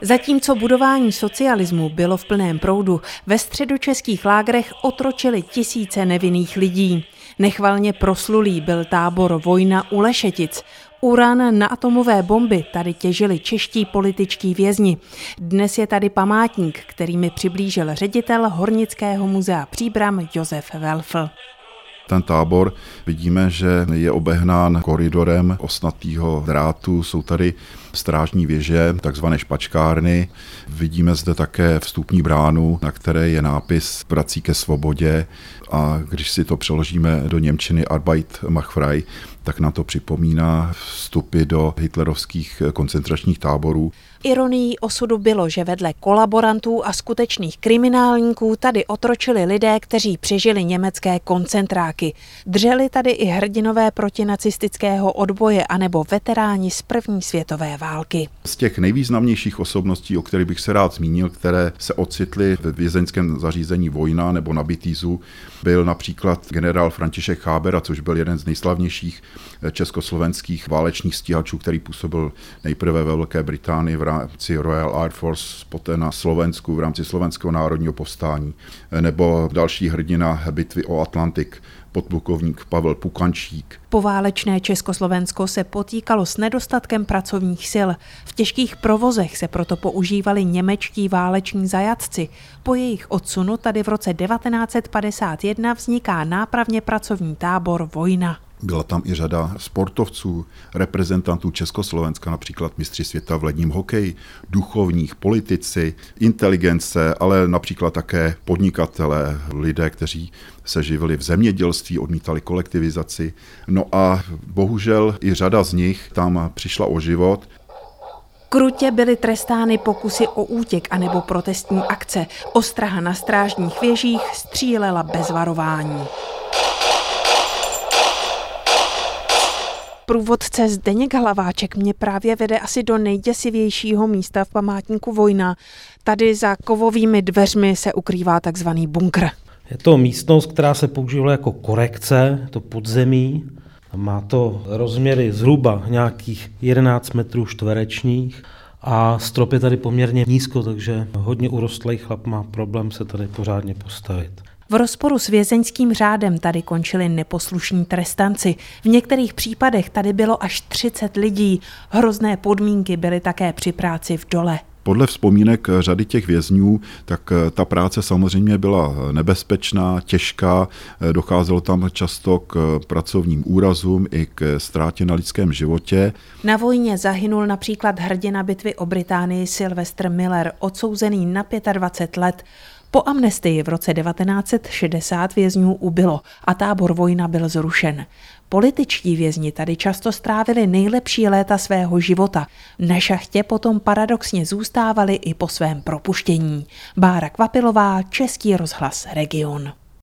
Zatímco budování socialismu bylo v plném proudu, ve středočeských lágrech otročili tisíce nevinných lidí. Nechvalně proslulý byl tábor Vojna u Lešetic. Uran na atomové bomby tady těžili čeští političtí vězni. Dnes je tady památník, který mi přiblížil ředitel Hornického muzea Příbram Josef Welfl. Ten tábor. Vidíme, že je obehnán koridorem osnatého drátu, jsou tady strážní věže, takzvané špačkárny. Vidíme zde také vstupní bránu, na které je nápis Prací ke svobodě a když si to přeložíme do Němčiny Arbeit macht frei, tak nám to připomíná vstupy do hitlerovských koncentračních táborů. Ironií osudu bylo, že vedle kolaborantů a skutečných kriminálníků tady otročili lidé, kteří přežili německé koncentráky. Dřeli tady i hrdinové protinacistického odboje anebo veteráni z první světové války. Z těch nejvýznamnějších osobností, o kterých bych se rád zmínil, které se ocitly ve vězeňském zařízení Vojna nebo na Bitýzu, byl například generál František Chábera, což byl jeden z nejslavnějších československých válečných stíhačů, který působil nejprve ve Velké Británii v rámci Royal Air Force, poté na Slovensku v rámci slovenského národního povstání, nebo další hrdina bitvy o Atlantik, podplukovník Pavel Pukančík. Poválečné Československo se potýkalo s nedostatkem pracovních sil. V těžkých provozech se proto používali němečtí váleční zajatci. Po jejich odsunu tady v roce 1951 vzniká nápravně pracovní tábor Vojna. Byla tam i řada sportovců, reprezentantů Československa, například mistři světa v ledním hokeji, duchovních, politici, inteligence, ale například také podnikatele, lidé, kteří se živili v zemědělství, odmítali kolektivizaci. No a bohužel i řada z nich tam přišla o život. Krutě byly trestány pokusy o útěk anebo protestní akce. Ostraha na strážních věžích střílela bez varování. Průvodce Zdeněk Hlaváček mě právě vede asi do nejděsivějšího místa v památníku Vojna. Tady za kovovými dveřmi se ukrývá takzvaný bunkr. Je to místnost, která se používala jako korekce, to podzemí. Má to rozměry zhruba nějakých 11 metrů čtverečních a strop je tady poměrně nízko, takže hodně urostlý chlap má problém se tady pořádně postavit. V rozporu s vězeňským řádem tady končili neposlušní trestanci. V některých případech tady bylo až 30 lidí. Hrozné podmínky byly také při práci v dole. Podle vzpomínek řady těch vězňů, tak ta práce samozřejmě byla nebezpečná, těžká, docházelo tam často k pracovním úrazům i k ztrátě na lidském životě. Na vojně zahynul například hrdina bitvy o Británii Sylvester Miller, odsouzený na 25 let. Po amnestii v roce 1960 vězňů ubylo a tábor Vojna byl zrušen. Političtí vězni tady často strávili nejlepší léta svého života. Na šachtě potom paradoxně zůstávali i po svém propuštění. Bára Kvapilová, Český rozhlas Region.